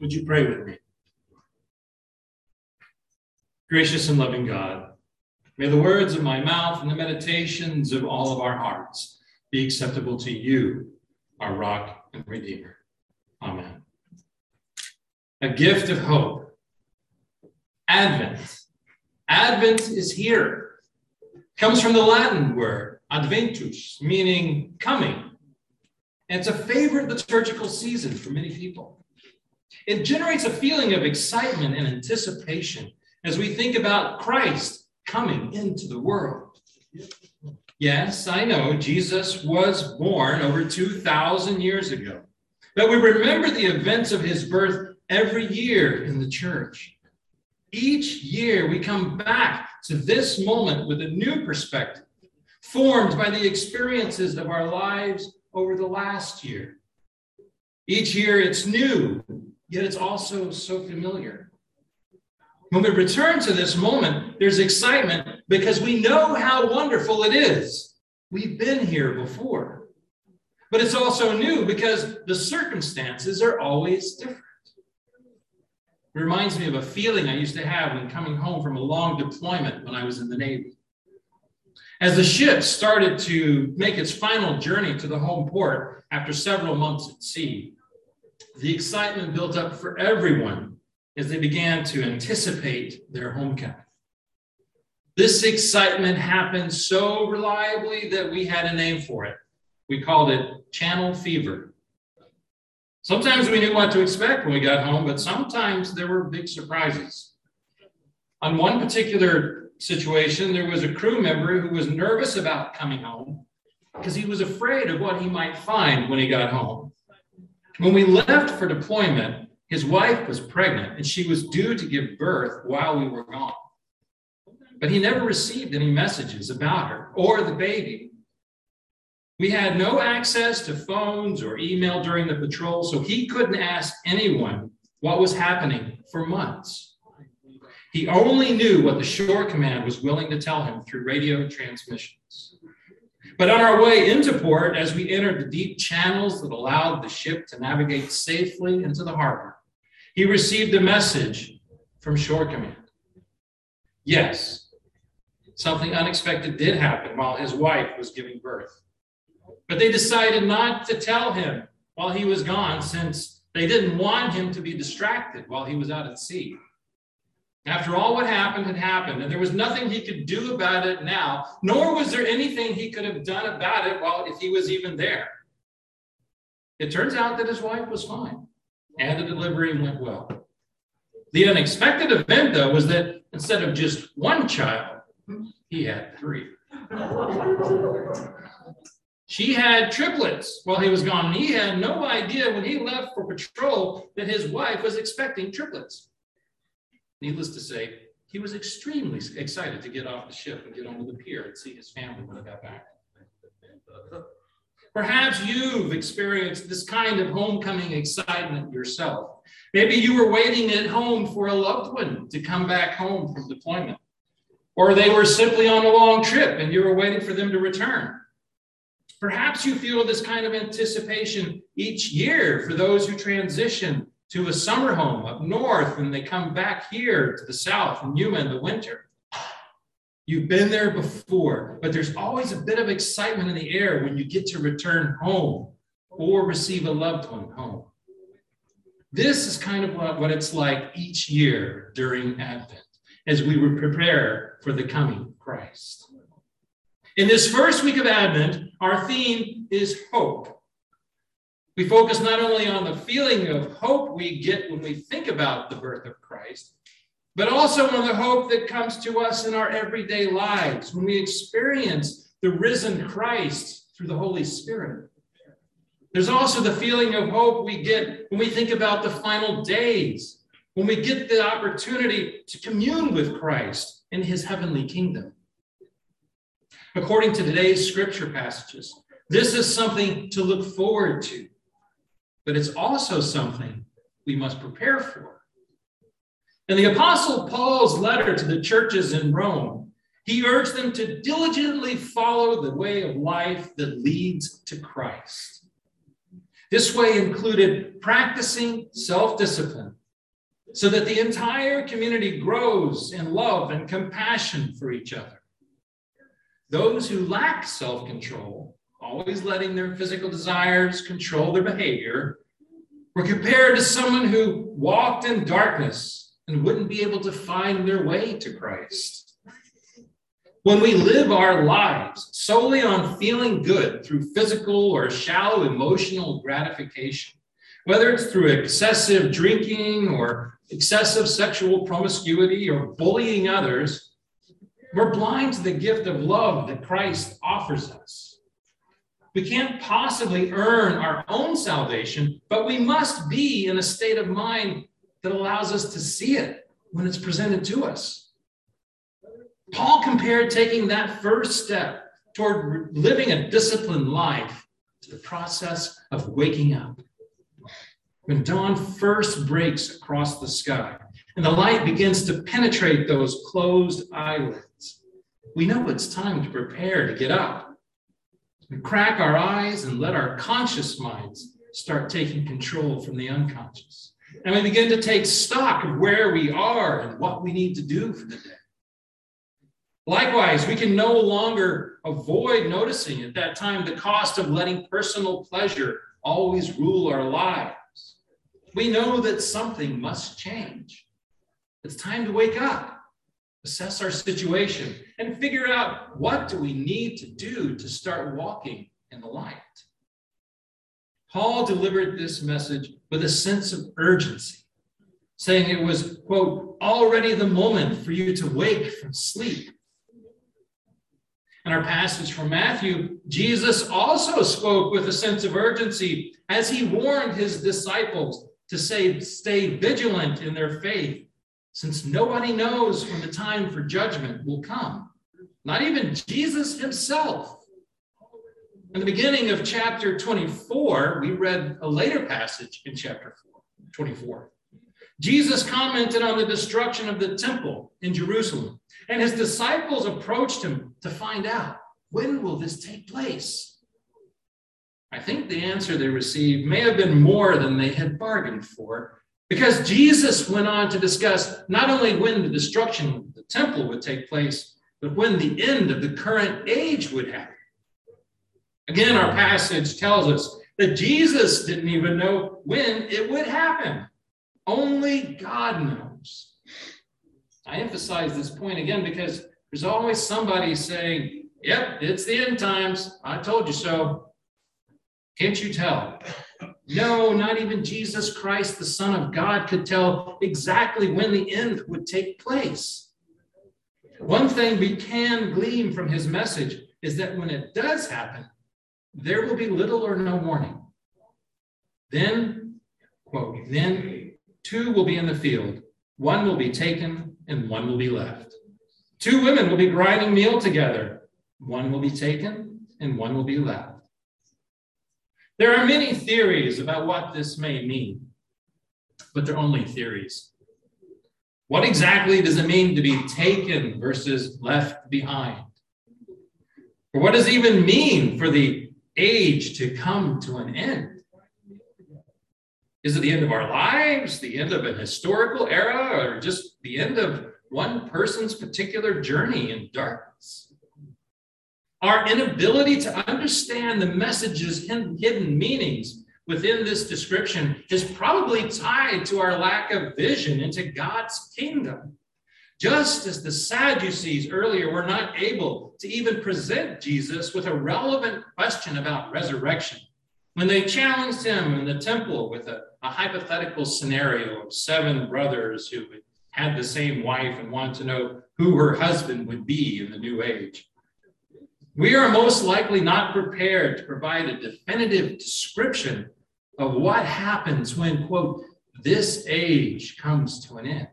Would you pray with me? Gracious and loving God, may the words of my mouth and the meditations of all of our hearts be acceptable to you, our rock and redeemer. Amen. A gift of hope. Advent. Advent is here. Comes from the Latin word adventus, meaning coming. And it's a favorite liturgical season for many people. It generates a feeling of excitement and anticipation as we think about Christ coming into the world. Yes, I know Jesus was born over 2,000 years ago, but we remember the events of his birth every year in the church. Each year we come back to this moment with a new perspective, formed by the experiences of our lives over the last year. Each year it's new, yet it's also so familiar. When we return to this moment, there's excitement because we know how wonderful it is. We've been here before. But it's also new because the circumstances are always different. It reminds me of a feeling I used to have when coming home from a long deployment when I was in the Navy. As the ship started to make its final journey to the home port after several months at sea, the excitement built up for everyone as they began to anticipate their homecoming. This excitement happened so reliably that we had a name for it. We called it channel fever. Sometimes we knew what to expect when we got home, but sometimes there were big surprises. On one particular situation, there was a crew member who was nervous about coming home because he was afraid of what he might find when he got home. When we left for deployment, his wife was pregnant and she was due to give birth while we were gone. But he never received any messages about her or the baby. We had no access to phones or email during the patrol, so he couldn't ask anyone what was happening for months. He only knew what the shore command was willing to tell him through radio transmissions. But on our way into port, as we entered the deep channels that allowed the ship to navigate safely into the harbor, he received a message from Shore Command. Yes, something unexpected did happen while his wife was giving birth. But they decided not to tell him while he was gone since they didn't want him to be distracted while he was out at sea. After all what happened had happened, and there was nothing he could do about it now, nor was there anything he could have done about it while if he was even there. It turns out that his wife was fine, and the delivery went well. The unexpected event, though, was that instead of just one child, he had three. She had triplets while he was gone, he had no idea when he left for patrol that his wife was expecting triplets. Needless to say, he was extremely excited to get off the ship and get onto the pier and see his family when he got back. Perhaps you've experienced this kind of homecoming excitement yourself. Maybe you were waiting at home for a loved one to come back home from deployment, or they were simply on a long trip and you were waiting for them to return. Perhaps you feel this kind of anticipation each year for those who transition to a summer home up north and they come back here to the south in Yuma in the winter. You've been there before, but there's always a bit of excitement in the air when you get to return home or receive a loved one home. This is kind of what it's like each year during Advent as we prepare for the coming Christ. In this first week of Advent, our theme is hope. We focus not only on the feeling of hope we get when we think about the birth of Christ, but also on the hope that comes to us in our everyday lives when we experience the risen Christ through the Holy Spirit. There's also the feeling of hope we get when we think about the final days, when we get the opportunity to commune with Christ in his heavenly kingdom. According to today's scripture passages, this is something to look forward to but it's also something we must prepare for. In the Apostle Paul's letter to the churches in Rome, he urged them to diligently follow the way of life that leads to Christ. This way included practicing self discipline so that the entire community grows in love and compassion for each other. Those who lack self control, always letting their physical desires control their behavior, were compared to someone who walked in darkness and wouldn't be able to find their way to Christ. When we live our lives solely on feeling good through physical or shallow emotional gratification, whether it's through excessive drinking or excessive sexual promiscuity or bullying others, we're blind to the gift of love that Christ offers us. We can't possibly earn our own salvation, but we must be in a state of mind that allows us to see it when it's presented to us. Paul compared taking that first step toward living a disciplined life to the process of waking up. When dawn first breaks across the sky and the light begins to penetrate those closed eyelids, we know it's time to prepare to get up. We crack our eyes and let our conscious minds start taking control from the unconscious. And we begin to take stock of where we are and what we need to do for the day. Likewise, we can no longer avoid noticing at that time the cost of letting personal pleasure always rule our lives. We know that something must change. It's time to wake up, assess our situation, and figure out what do we need to do to start walking in the light. Paul delivered this message with a sense of urgency, saying it was, quote, already the moment for you to wake from sleep. In our passage from Matthew, Jesus also spoke with a sense of urgency as he warned his disciples to say, stay vigilant in their faith, since nobody knows when the time for judgment will come. Not even Jesus himself. In the beginning of chapter 24, we read a later passage in chapter 4, 24. Jesus commented on the destruction of the temple in Jerusalem, and his disciples approached him to find out when will this take place? I think the answer they received may have been more than they had bargained for, because Jesus went on to discuss not only when the destruction of the temple would take place, but when the end of the current age would happen. Again, our passage tells us that Jesus didn't even know when it would happen. Only God knows. I emphasize this point again because there's always somebody saying, Yep, it's the end times. I told you so. Can't you tell? No, not even Jesus Christ, the Son of God, could tell exactly when the end would take place. One thing we can glean from his message is that when it does happen, there will be little or no warning. Then, quote, then two will be in the field, one will be taken and one will be left. Two women will be grinding meal together, one will be taken and one will be left. There are many theories about what this may mean, but they're only theories. What exactly does it mean to be taken versus left behind? Or what does it even mean for the age to come to an end? Is it the end of our lives, the end of an historical era, or just the end of one person's particular journey in darkness? Our inability to understand the message's hidden meanings within this description is probably tied to our lack of vision into God's kingdom. Just as the Sadducees earlier were not able to even present Jesus with a relevant question about resurrection, when they challenged him in the temple with a, a hypothetical scenario of seven brothers who had the same wife and wanted to know who her husband would be in the new age. We are most likely not prepared to provide a definitive description of what happens when, quote, this age comes to an end.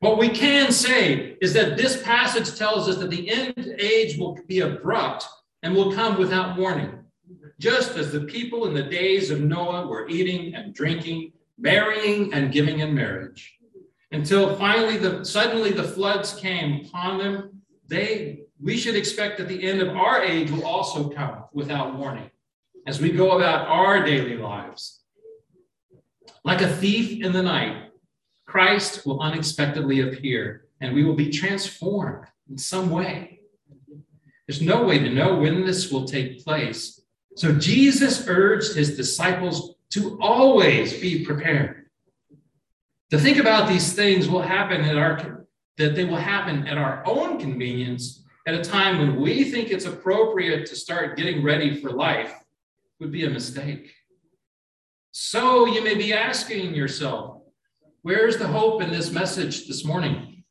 What we can say is that this passage tells us that the end age will be abrupt and will come without warning, just as the people in the days of Noah were eating and drinking, marrying and giving in marriage, until finally the suddenly the floods came upon them. They we should expect that the end of our age will also come without warning. as we go about our daily lives. Like a thief in the night, Christ will unexpectedly appear and we will be transformed in some way. There's no way to know when this will take place. So Jesus urged his disciples to always be prepared. To think about these things will happen at our that they will happen at our own convenience at a time when we think it's appropriate to start getting ready for life would be a mistake. So you may be asking yourself, where's the hope in this message this morning?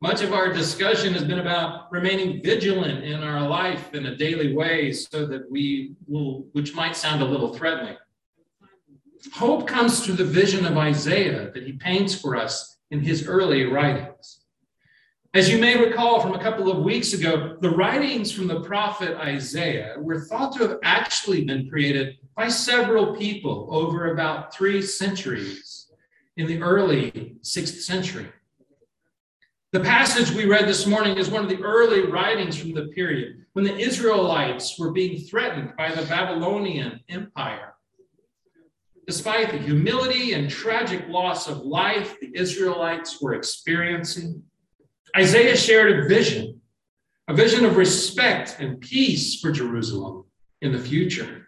Much of our discussion has been about remaining vigilant in our life in a daily way so that we will, which might sound a little threatening. Hope comes through the vision of Isaiah that he paints for us in his early writings. As you may recall from a couple of weeks ago, the writings from the prophet Isaiah were thought to have actually been created by several people over about three centuries in the early sixth century. The passage we read this morning is one of the early writings from the period when the Israelites were being threatened by the Babylonian Empire. Despite the humility and tragic loss of life the Israelites were experiencing, Isaiah shared a vision, a vision of respect and peace for Jerusalem in the future.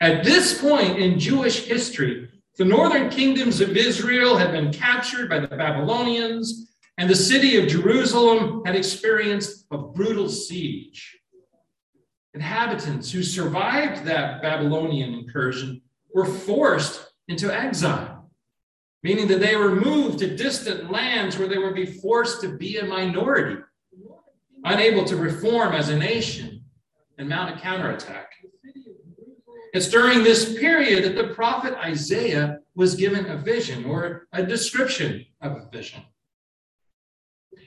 At this point in Jewish history, the northern kingdoms of Israel had been captured by the Babylonians, and the city of Jerusalem had experienced a brutal siege. Inhabitants who survived that Babylonian incursion were forced into exile meaning that they were moved to distant lands where they would be forced to be a minority, unable to reform as a nation and mount a counterattack. It's during this period that the prophet Isaiah was given a vision or a description of a vision.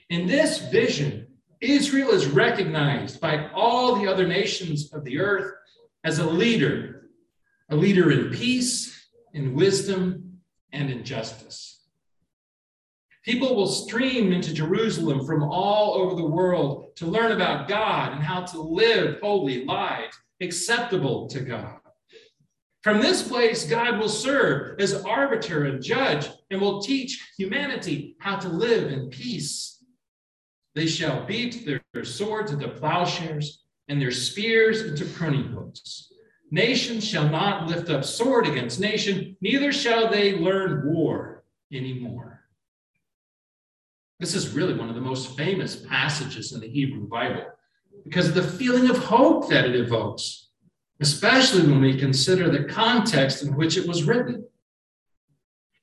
In this vision, Israel is recognized by all the other nations of the earth as a leader, a leader in peace, in wisdom, and injustice. People will stream into Jerusalem from all over the world to learn about God and how to live holy lives acceptable to God. From this place, God will serve as arbiter and judge and will teach humanity how to live in peace. They shall beat their swords into plowshares and their spears into pruning hooks. Nation shall not lift up sword against nation, neither shall they learn war anymore. This is really one of the most famous passages in the Hebrew Bible because of the feeling of hope that it evokes, especially when we consider the context in which it was written.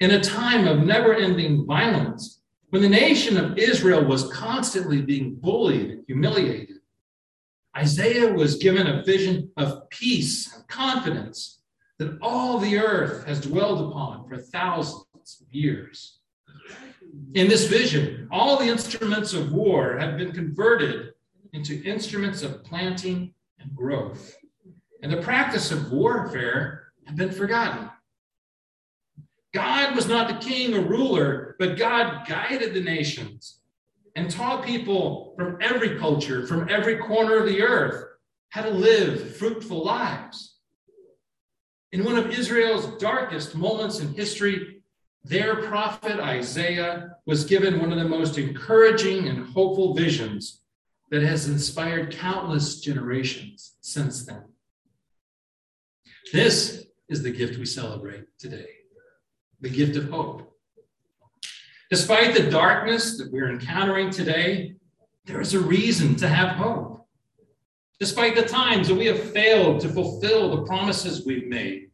In a time of never ending violence, when the nation of Israel was constantly being bullied and humiliated, Isaiah was given a vision of peace and confidence that all the earth has dwelled upon for thousands of years. In this vision, all the instruments of war have been converted into instruments of planting and growth, and the practice of warfare had been forgotten. God was not the king or ruler, but God guided the nations and taught people from every culture, from every corner of the earth, how to live fruitful lives. In one of Israel's darkest moments in history, their prophet Isaiah was given one of the most encouraging and hopeful visions that has inspired countless generations since then. This is the gift we celebrate today the gift of hope. Despite the darkness that we're encountering today, there is a reason to have hope. Despite the times that we have failed to fulfill the promises we've made,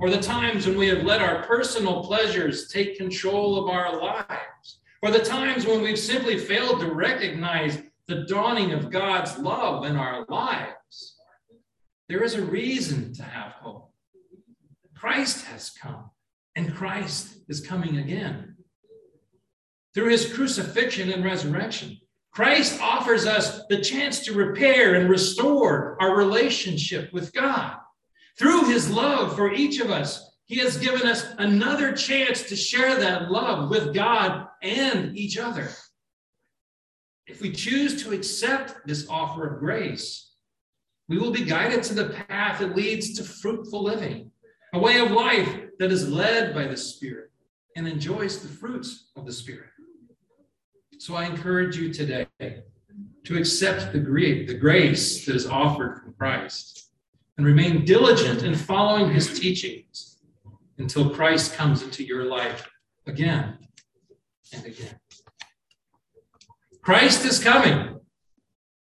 or the times when we have let our personal pleasures take control of our lives, or the times when we've simply failed to recognize the dawning of God's love in our lives, there is a reason to have hope. Christ has come, and Christ is coming again through his crucifixion and resurrection. Christ offers us the chance to repair and restore our relationship with God. Through his love for each of us, he has given us another chance to share that love with God and each other. If we choose to accept this offer of grace, We will be guided to the path that leads to fruitful living, a way of life that is led by the Spirit and enjoys the fruits of the Spirit. So I encourage you today to accept the, the grace that is offered from Christ and remain diligent in following his teachings until Christ comes into your life again and again. Christ is coming.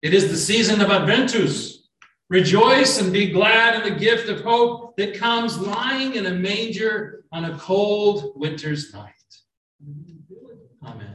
It is the season of Adventus. Rejoice and be glad in the gift of hope that comes lying in a manger on a cold winter's night. Amen.